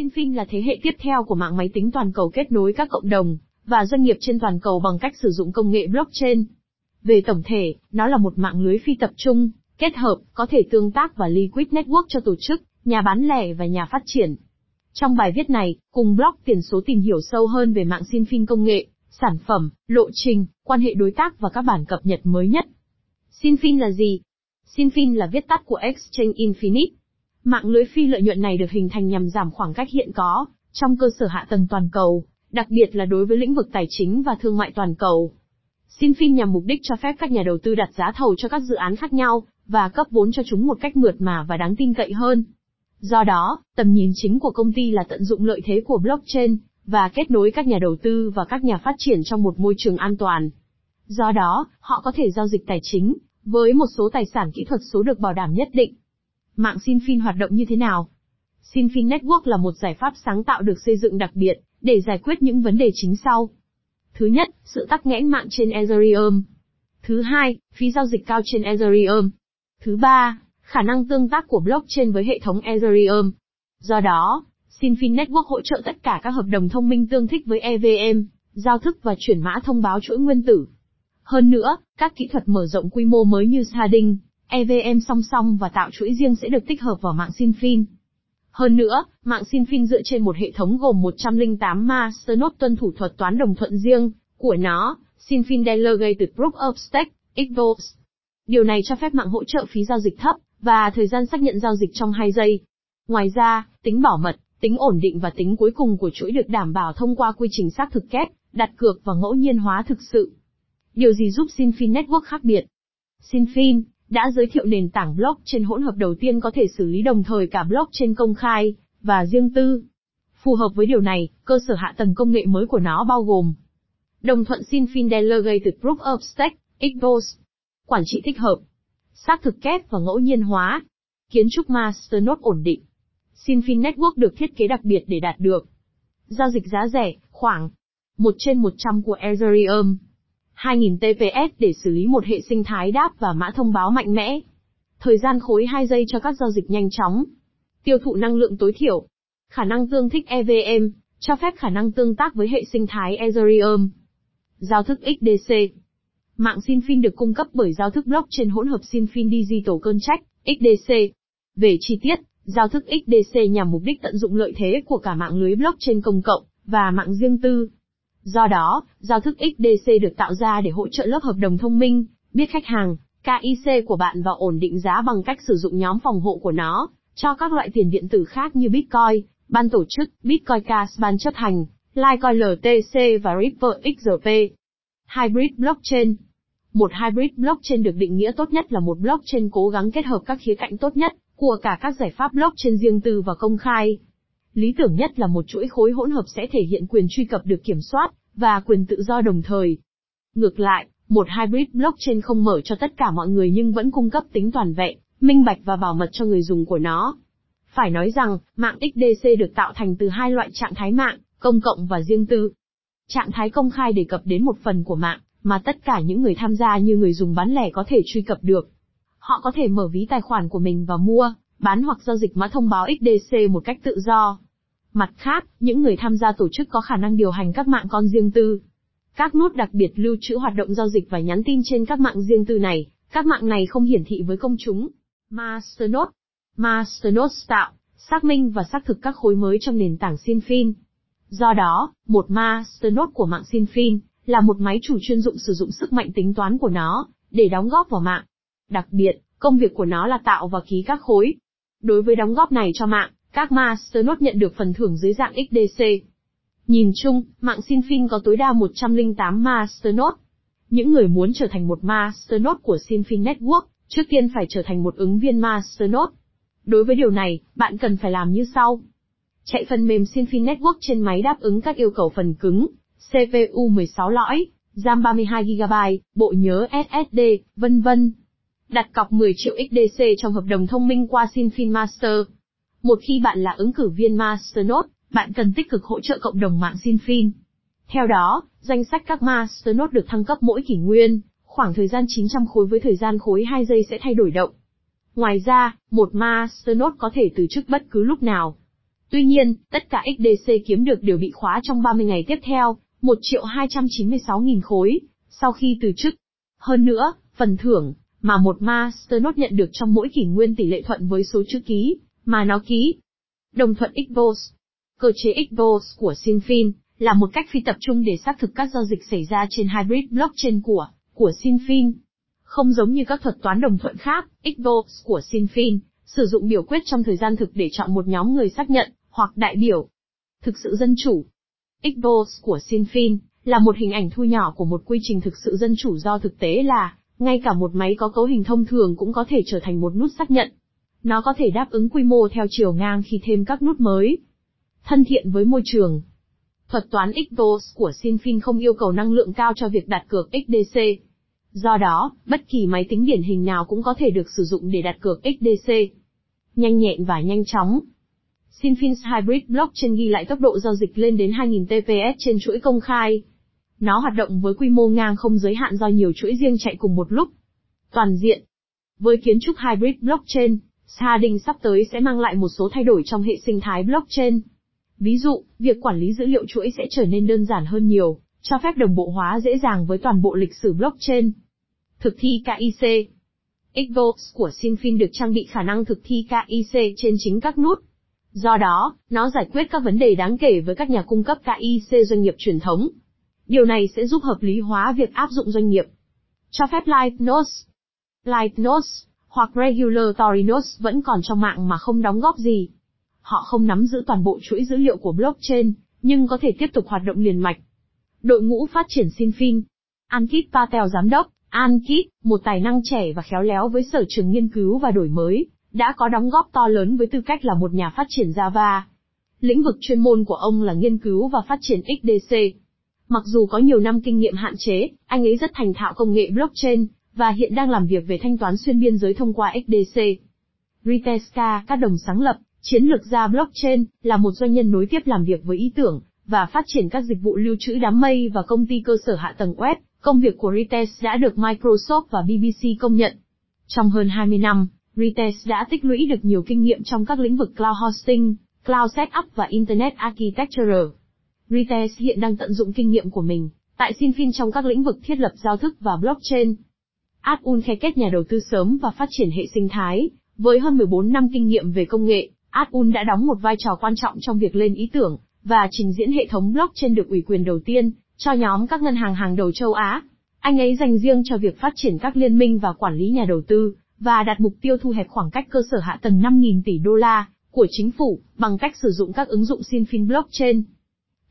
Sinfin là thế hệ tiếp theo của mạng máy tính toàn cầu kết nối các cộng đồng và doanh nghiệp trên toàn cầu bằng cách sử dụng công nghệ blockchain. Về tổng thể, nó là một mạng lưới phi tập trung, kết hợp, có thể tương tác và liquid network cho tổ chức, nhà bán lẻ và nhà phát triển. Trong bài viết này, cùng blog tiền số tìm hiểu sâu hơn về mạng Sinfin công nghệ, sản phẩm, lộ trình, quan hệ đối tác và các bản cập nhật mới nhất. Sinfin là gì? Sinfin là viết tắt của Exchange Infinite. Mạng lưới phi lợi nhuận này được hình thành nhằm giảm khoảng cách hiện có trong cơ sở hạ tầng toàn cầu, đặc biệt là đối với lĩnh vực tài chính và thương mại toàn cầu. Sinfin nhằm mục đích cho phép các nhà đầu tư đặt giá thầu cho các dự án khác nhau và cấp vốn cho chúng một cách mượt mà và đáng tin cậy hơn. Do đó, tầm nhìn chính của công ty là tận dụng lợi thế của blockchain và kết nối các nhà đầu tư và các nhà phát triển trong một môi trường an toàn. Do đó, họ có thể giao dịch tài chính với một số tài sản kỹ thuật số được bảo đảm nhất định. Mạng Sinfin hoạt động như thế nào? Sinfin Network là một giải pháp sáng tạo được xây dựng đặc biệt để giải quyết những vấn đề chính sau. Thứ nhất, sự tắc nghẽn mạng trên Ethereum. Thứ hai, phí giao dịch cao trên Ethereum. Thứ ba, khả năng tương tác của blockchain với hệ thống Ethereum. Do đó, Sinfin Network hỗ trợ tất cả các hợp đồng thông minh tương thích với EVM, giao thức và chuyển mã thông báo chuỗi nguyên tử. Hơn nữa, các kỹ thuật mở rộng quy mô mới như sharding, EVM song song và tạo chuỗi riêng sẽ được tích hợp vào mạng Sinfin. Hơn nữa, mạng Sinfin dựa trên một hệ thống gồm 108 masternode tuân thủ thuật toán đồng thuận riêng của nó, Sinfin Delegated Proof of Stake, XVOS. Điều này cho phép mạng hỗ trợ phí giao dịch thấp và thời gian xác nhận giao dịch trong 2 giây. Ngoài ra, tính bảo mật, tính ổn định và tính cuối cùng của chuỗi được đảm bảo thông qua quy trình xác thực kép, đặt cược và ngẫu nhiên hóa thực sự. Điều gì giúp Sinfin Network khác biệt? Sinfin đã giới thiệu nền tảng blockchain hỗn hợp đầu tiên có thể xử lý đồng thời cả blockchain công khai và riêng tư. Phù hợp với điều này, cơ sở hạ tầng công nghệ mới của nó bao gồm đồng thuận Sinfin Delegated Proof of Stake, Xbox, quản trị thích hợp, xác thực kép và ngẫu nhiên hóa, kiến trúc Masternode ổn định. Sinfin Network được thiết kế đặc biệt để đạt được giao dịch giá rẻ, khoảng 1 trên 100 của Ethereum, 2.000 TPS để xử lý một hệ sinh thái đáp và mã thông báo mạnh mẽ. Thời gian khối 2 giây cho các giao dịch nhanh chóng. Tiêu thụ năng lượng tối thiểu. Khả năng tương thích EVM, cho phép khả năng tương tác với hệ sinh thái Ethereum. Giao thức XDC. Mạng Sinfin được cung cấp bởi giao thức blockchain hỗn hợp Sinfin Digital Contract, XDC. Về chi tiết, giao thức XDC nhằm mục đích tận dụng lợi thế của cả mạng lưới blockchain công cộng và mạng riêng tư. Do đó, giao thức XDC được tạo ra để hỗ trợ lớp hợp đồng thông minh, biết khách hàng, KIC của bạn và ổn định giá bằng cách sử dụng nhóm phòng hộ của nó, cho các loại tiền điện tử khác như Bitcoin, ban tổ chức, Bitcoin Cash ban chấp hành, Litecoin LTC và Ripple XRP. Hybrid Blockchain Một hybrid blockchain được định nghĩa tốt nhất là một blockchain cố gắng kết hợp các khía cạnh tốt nhất của cả các giải pháp blockchain riêng tư và công khai. Lý tưởng nhất là một chuỗi khối hỗn hợp sẽ thể hiện quyền truy cập được kiểm soát, và quyền tự do đồng thời. Ngược lại, một hybrid blockchain không mở cho tất cả mọi người nhưng vẫn cung cấp tính toàn vẹn, minh bạch và bảo mật cho người dùng của nó. Phải nói rằng, mạng XDC được tạo thành từ hai loại trạng thái mạng, công cộng và riêng tư. Trạng thái công khai đề cập đến một phần của mạng, mà tất cả những người tham gia như người dùng bán lẻ có thể truy cập được. Họ có thể mở ví tài khoản của mình và mua, bán hoặc giao dịch mã thông báo XDC một cách tự do. Mặt khác, những người tham gia tổ chức có khả năng điều hành các mạng con riêng tư. Các nút đặc biệt lưu trữ hoạt động giao dịch và nhắn tin trên các mạng riêng tư này, các mạng này không hiển thị với công chúng. Masternode Masternode tạo, xác minh và xác thực các khối mới trong nền tảng Sinfin. Do đó, một Masternode của mạng Sinfin là một máy chủ chuyên dụng sử dụng sức mạnh tính toán của nó để đóng góp vào mạng. Đặc biệt, công việc của nó là tạo và ký các khối. Đối với đóng góp này cho mạng, các Masternode nhận được phần thưởng dưới dạng XDC. Nhìn chung, mạng Sinfin có tối đa 108 Masternode. Những người muốn trở thành một Masternode của Sinfin Network, trước tiên phải trở thành một ứng viên Masternode. Đối với điều này, bạn cần phải làm như sau. Chạy phần mềm Sinfin Network trên máy đáp ứng các yêu cầu phần cứng, CPU 16 lõi, RAM 32GB, bộ nhớ SSD, vân vân. Đặt cọc 10 triệu XDC trong hợp đồng thông minh qua Sinfin Master. Một khi bạn là ứng cử viên Masternode, bạn cần tích cực hỗ trợ cộng đồng mạng Sinfin. Theo đó, danh sách các Masternode được thăng cấp mỗi kỷ nguyên, khoảng thời gian 900 khối với thời gian khối 2 giây sẽ thay đổi động. Ngoài ra, một Masternode có thể từ chức bất cứ lúc nào. Tuy nhiên, tất cả XDC kiếm được đều bị khóa trong 30 ngày tiếp theo, 1 triệu 296 nghìn khối, sau khi từ chức. Hơn nữa, phần thưởng, mà một Masternode nhận được trong mỗi kỷ nguyên tỷ lệ thuận với số chữ ký, mà nó ký. Đồng thuận XVOS Cơ chế XVOS của Sinfin, là một cách phi tập trung để xác thực các giao dịch xảy ra trên hybrid blockchain của, của Sinfin. Không giống như các thuật toán đồng thuận khác, XVOS của Sinfin, sử dụng biểu quyết trong thời gian thực để chọn một nhóm người xác nhận, hoặc đại biểu. Thực sự dân chủ. XVOS của Sinfin, là một hình ảnh thu nhỏ của một quy trình thực sự dân chủ do thực tế là, ngay cả một máy có cấu hình thông thường cũng có thể trở thành một nút xác nhận. Nó có thể đáp ứng quy mô theo chiều ngang khi thêm các nút mới. Thân thiện với môi trường. Thuật toán XVOS của Sinfin không yêu cầu năng lượng cao cho việc đặt cược XDC. Do đó, bất kỳ máy tính điển hình nào cũng có thể được sử dụng để đặt cược XDC. Nhanh nhẹn và nhanh chóng. Sinfin's Hybrid Blockchain ghi lại tốc độ giao dịch lên đến 2000 TPS trên chuỗi công khai. Nó hoạt động với quy mô ngang không giới hạn do nhiều chuỗi riêng chạy cùng một lúc. Toàn diện. Với kiến trúc Hybrid Blockchain, Sharding sắp tới sẽ mang lại một số thay đổi trong hệ sinh thái blockchain. Ví dụ, việc quản lý dữ liệu chuỗi sẽ trở nên đơn giản hơn nhiều, cho phép đồng bộ hóa dễ dàng với toàn bộ lịch sử blockchain. Thực thi KIC Xbox của Sinfin được trang bị khả năng thực thi KIC trên chính các nút. Do đó, nó giải quyết các vấn đề đáng kể với các nhà cung cấp KIC doanh nghiệp truyền thống. Điều này sẽ giúp hợp lý hóa việc áp dụng doanh nghiệp. Cho phép Live Nodes. Live Nodes, hoặc Regulatory Torinos vẫn còn trong mạng mà không đóng góp gì. Họ không nắm giữ toàn bộ chuỗi dữ liệu của blockchain, nhưng có thể tiếp tục hoạt động liền mạch. Đội ngũ phát triển Sinfin. Ankit Patel giám đốc, Ankit, một tài năng trẻ và khéo léo với sở trường nghiên cứu và đổi mới, đã có đóng góp to lớn với tư cách là một nhà phát triển Java. Lĩnh vực chuyên môn của ông là nghiên cứu và phát triển XDC. Mặc dù có nhiều năm kinh nghiệm hạn chế, anh ấy rất thành thạo công nghệ blockchain, và hiện đang làm việc về thanh toán xuyên biên giới thông qua XDC. Riteska, các đồng sáng lập, chiến lược gia blockchain, là một doanh nhân nối tiếp làm việc với ý tưởng, và phát triển các dịch vụ lưu trữ đám mây và công ty cơ sở hạ tầng web. Công việc của Rites đã được Microsoft và BBC công nhận. Trong hơn 20 năm, Rites đã tích lũy được nhiều kinh nghiệm trong các lĩnh vực cloud hosting, cloud setup và internet architecture. Rites hiện đang tận dụng kinh nghiệm của mình tại Sinfin trong các lĩnh vực thiết lập giao thức và blockchain. Adun khai kết nhà đầu tư sớm và phát triển hệ sinh thái, với hơn 14 năm kinh nghiệm về công nghệ, Adun đã đóng một vai trò quan trọng trong việc lên ý tưởng và trình diễn hệ thống blockchain được ủy quyền đầu tiên cho nhóm các ngân hàng hàng đầu châu Á. Anh ấy dành riêng cho việc phát triển các liên minh và quản lý nhà đầu tư, và đặt mục tiêu thu hẹp khoảng cách cơ sở hạ tầng 5.000 tỷ đô la của chính phủ bằng cách sử dụng các ứng dụng Sinfin blockchain.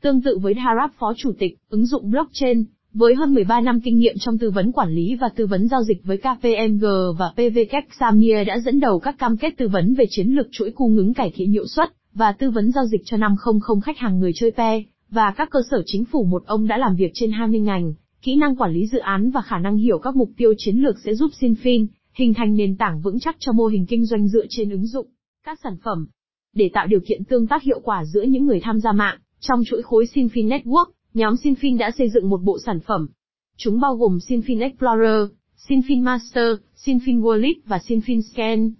Tương tự với Harap phó chủ tịch, ứng dụng blockchain, với hơn 13 năm kinh nghiệm trong tư vấn quản lý và tư vấn giao dịch với KPMG và PVK Samir đã dẫn đầu các cam kết tư vấn về chiến lược chuỗi cung ứng cải thiện hiệu suất và tư vấn giao dịch cho 500 khách hàng người chơi PE và các cơ sở chính phủ một ông đã làm việc trên 20 ngành, kỹ năng quản lý dự án và khả năng hiểu các mục tiêu chiến lược sẽ giúp Sinfin hình thành nền tảng vững chắc cho mô hình kinh doanh dựa trên ứng dụng các sản phẩm. Để tạo điều kiện tương tác hiệu quả giữa những người tham gia mạng, trong chuỗi khối Sinfin Network, nhóm Sinfin đã xây dựng một bộ sản phẩm. Chúng bao gồm Sinfin Explorer, Sinfin Master, Sinfin Wallet và Sinfin Scan.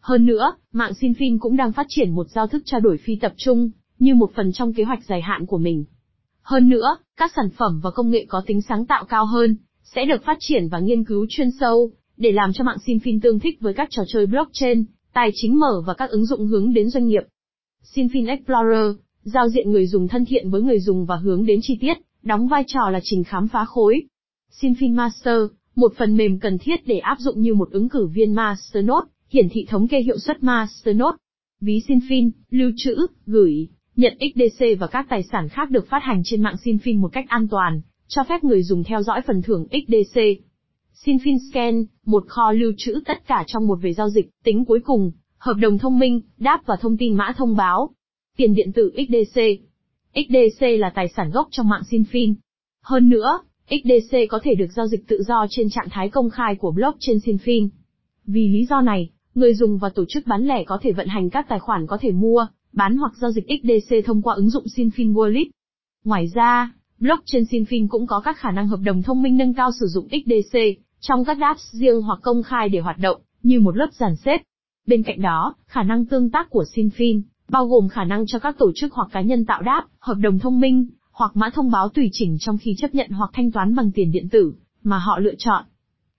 Hơn nữa, mạng Sinfin cũng đang phát triển một giao thức trao đổi phi tập trung, như một phần trong kế hoạch dài hạn của mình. Hơn nữa, các sản phẩm và công nghệ có tính sáng tạo cao hơn, sẽ được phát triển và nghiên cứu chuyên sâu, để làm cho mạng Sinfin tương thích với các trò chơi blockchain, tài chính mở và các ứng dụng hướng đến doanh nghiệp. Sinfin Explorer, giao diện người dùng thân thiện với người dùng và hướng đến chi tiết, đóng vai trò là trình khám phá khối. Sinfin Master, một phần mềm cần thiết để áp dụng như một ứng cử viên Masternode, hiển thị thống kê hiệu suất Masternode. Ví Sinfin, lưu trữ, gửi, nhận XDC và các tài sản khác được phát hành trên mạng Sinfin một cách an toàn, cho phép người dùng theo dõi phần thưởng XDC. Sinfin Scan, một kho lưu trữ tất cả trong một về giao dịch, tính cuối cùng, hợp đồng thông minh, đáp và thông tin mã thông báo. Tiền điện tử XDC. XDC là tài sản gốc trong mạng Sinfin. Hơn nữa, XDC có thể được giao dịch tự do trên trạng thái công khai của blockchain Sinfin. Vì lý do này, người dùng và tổ chức bán lẻ có thể vận hành các tài khoản có thể mua, bán hoặc giao dịch XDC thông qua ứng dụng Sinfin Wallet. Ngoài ra, blockchain Sinfin cũng có các khả năng hợp đồng thông minh nâng cao sử dụng XDC trong các dApps riêng hoặc công khai để hoạt động như một lớp giàn xếp. Bên cạnh đó, khả năng tương tác của Sinfin bao gồm khả năng cho các tổ chức hoặc cá nhân tạo đáp, hợp đồng thông minh, hoặc mã thông báo tùy chỉnh trong khi chấp nhận hoặc thanh toán bằng tiền điện tử mà họ lựa chọn.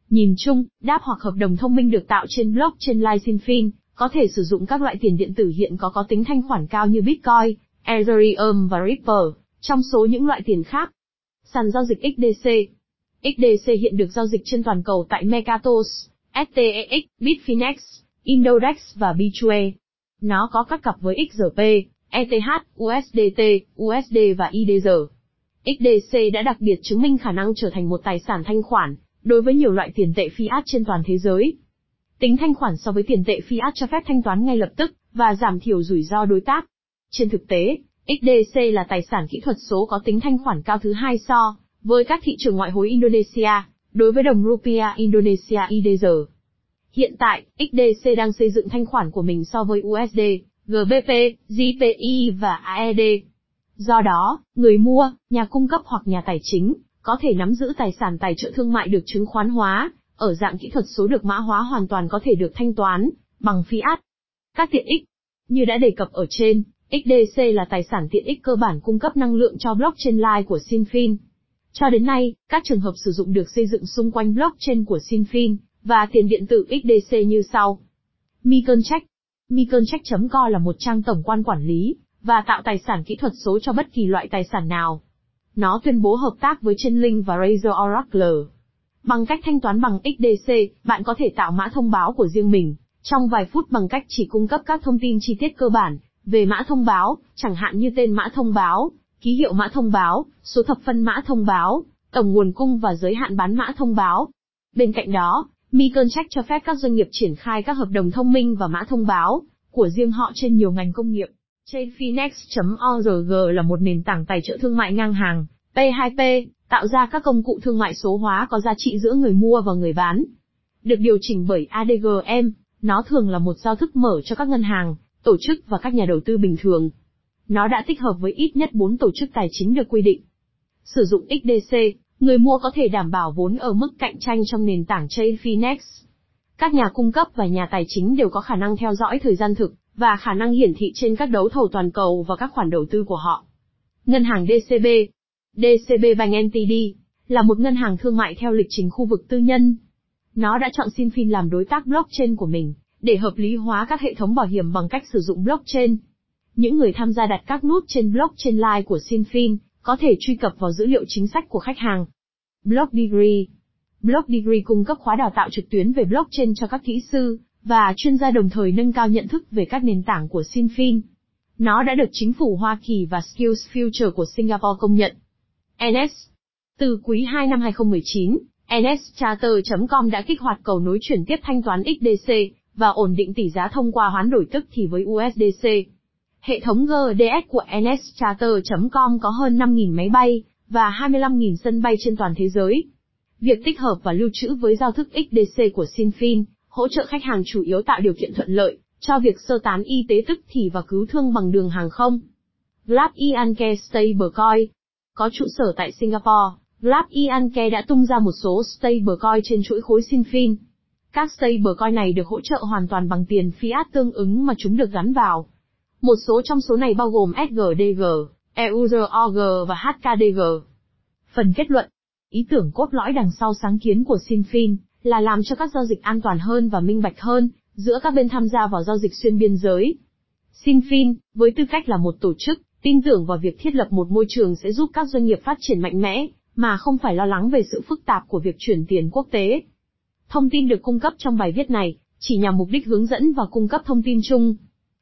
Nhìn chung, đáp hoặc hợp đồng thông minh được tạo trên blockchain Lysinfin, có thể sử dụng các loại tiền điện tử hiện có có tính thanh khoản cao như Bitcoin, Ethereum và Ripple, trong số những loại tiền khác. Sàn giao dịch XDC XDC hiện được giao dịch trên toàn cầu tại Mercatos, STEX, Bitfinex, Indodex và Bitrue. Nó có các cặp với XRP, ETH, USDT, USD và IDR. XDC đã đặc biệt chứng minh khả năng trở thành một tài sản thanh khoản đối với nhiều loại tiền tệ fiat trên toàn thế giới. Tính thanh khoản so với tiền tệ fiat cho phép thanh toán ngay lập tức và giảm thiểu rủi ro đối tác. Trên thực tế, XDC là tài sản kỹ thuật số có tính thanh khoản cao thứ hai so với các thị trường ngoại hối Indonesia, đối với đồng rupiah Indonesia IDR. Hiện tại, XDC đang xây dựng thanh khoản của mình so với USD, GBP, JPY và AED. Do đó, người mua, nhà cung cấp hoặc nhà tài chính, có thể nắm giữ tài sản tài trợ thương mại được chứng khoán hóa, ở dạng kỹ thuật số được mã hóa hoàn toàn có thể được thanh toán, bằng fiat. Các tiện ích Như đã đề cập ở trên, XDC là tài sản tiện ích cơ bản cung cấp năng lượng cho blockchain Live của Sinfin. Cho đến nay, các trường hợp sử dụng được xây dựng xung quanh blockchain của Sinfin, và tiền điện tử XDC như sau. Miconcheck Miconcheck.co là một trang tổng quan quản lý, và tạo tài sản kỹ thuật số cho bất kỳ loại tài sản nào. Nó tuyên bố hợp tác với Chainlink và Razor Oracle. Bằng cách thanh toán bằng XDC, bạn có thể tạo mã thông báo của riêng mình, trong vài phút bằng cách chỉ cung cấp các thông tin chi tiết cơ bản, về mã thông báo, chẳng hạn như tên mã thông báo, ký hiệu mã thông báo, số thập phân mã thông báo, tổng nguồn cung và giới hạn bán mã thông báo. Bên cạnh đó, MiConcheck cho phép các doanh nghiệp triển khai các hợp đồng thông minh và mã thông báo của riêng họ trên nhiều ngành công nghiệp. Chainfinex.org là một nền tảng tài trợ thương mại ngang hàng, P2P, tạo ra các công cụ thương mại số hóa có giá trị giữa người mua và người bán. Được điều chỉnh bởi ADGM, nó thường là một giao thức mở cho các ngân hàng, tổ chức và các nhà đầu tư bình thường. Nó đã tích hợp với ít nhất 4 tổ chức tài chính được quy định. Sử dụng XDC, người mua có thể đảm bảo vốn ở mức cạnh tranh trong nền tảng Chain Chainfinex. Các nhà cung cấp và nhà tài chính đều có khả năng theo dõi thời gian thực, và khả năng hiển thị trên các đấu thầu toàn cầu và các khoản đầu tư của họ. Ngân hàng DCB DCB Bank NTD là một ngân hàng thương mại theo lịch trình khu vực tư nhân. Nó đã chọn Sinfin làm đối tác blockchain của mình, để hợp lý hóa các hệ thống bảo hiểm bằng cách sử dụng blockchain. Những người tham gia đặt các nút trên blockchain Live của Sinfin có thể truy cập vào dữ liệu chính sách của khách hàng. Block Degree Block Degree cung cấp khóa đào tạo trực tuyến về blockchain cho các kỹ sư và chuyên gia đồng thời nâng cao nhận thức về các nền tảng của Sinfin. Nó đã được chính phủ Hoa Kỳ và Skills Future của Singapore công nhận. NS Từ quý 2 năm 2019, NSCharter.com đã kích hoạt cầu nối chuyển tiếp thanh toán XDC và ổn định tỷ giá thông qua hoán đổi tức thì với USDC. Hệ thống GDS của NSCharter.com có hơn 5.000 máy bay và 25.000 sân bay trên toàn thế giới. Việc tích hợp và lưu trữ với giao thức XDC của Sinfin hỗ trợ khách hàng chủ yếu tạo điều kiện thuận lợi cho việc sơ tán y tế tức thì và cứu thương bằng đường hàng không. Vlad Ianke Stablecoin Có trụ sở tại Singapore, Vlad Ianke đã tung ra một số stablecoin trên chuỗi khối Sinfin. Các stablecoin này được hỗ trợ hoàn toàn bằng tiền fiat tương ứng mà chúng được gắn vào. Một số trong số này bao gồm SGDG, EUROG và HKDG. Phần kết luận Ý tưởng cốt lõi đằng sau sáng kiến của Sinfin là làm cho các giao dịch an toàn hơn và minh bạch hơn giữa các bên tham gia vào giao dịch xuyên biên giới. Sinfin, với tư cách là một tổ chức, tin tưởng vào việc thiết lập một môi trường sẽ giúp các doanh nghiệp phát triển mạnh mẽ, mà không phải lo lắng về sự phức tạp của việc chuyển tiền quốc tế. Thông tin được cung cấp trong bài viết này chỉ nhằm mục đích hướng dẫn và cung cấp thông tin chung.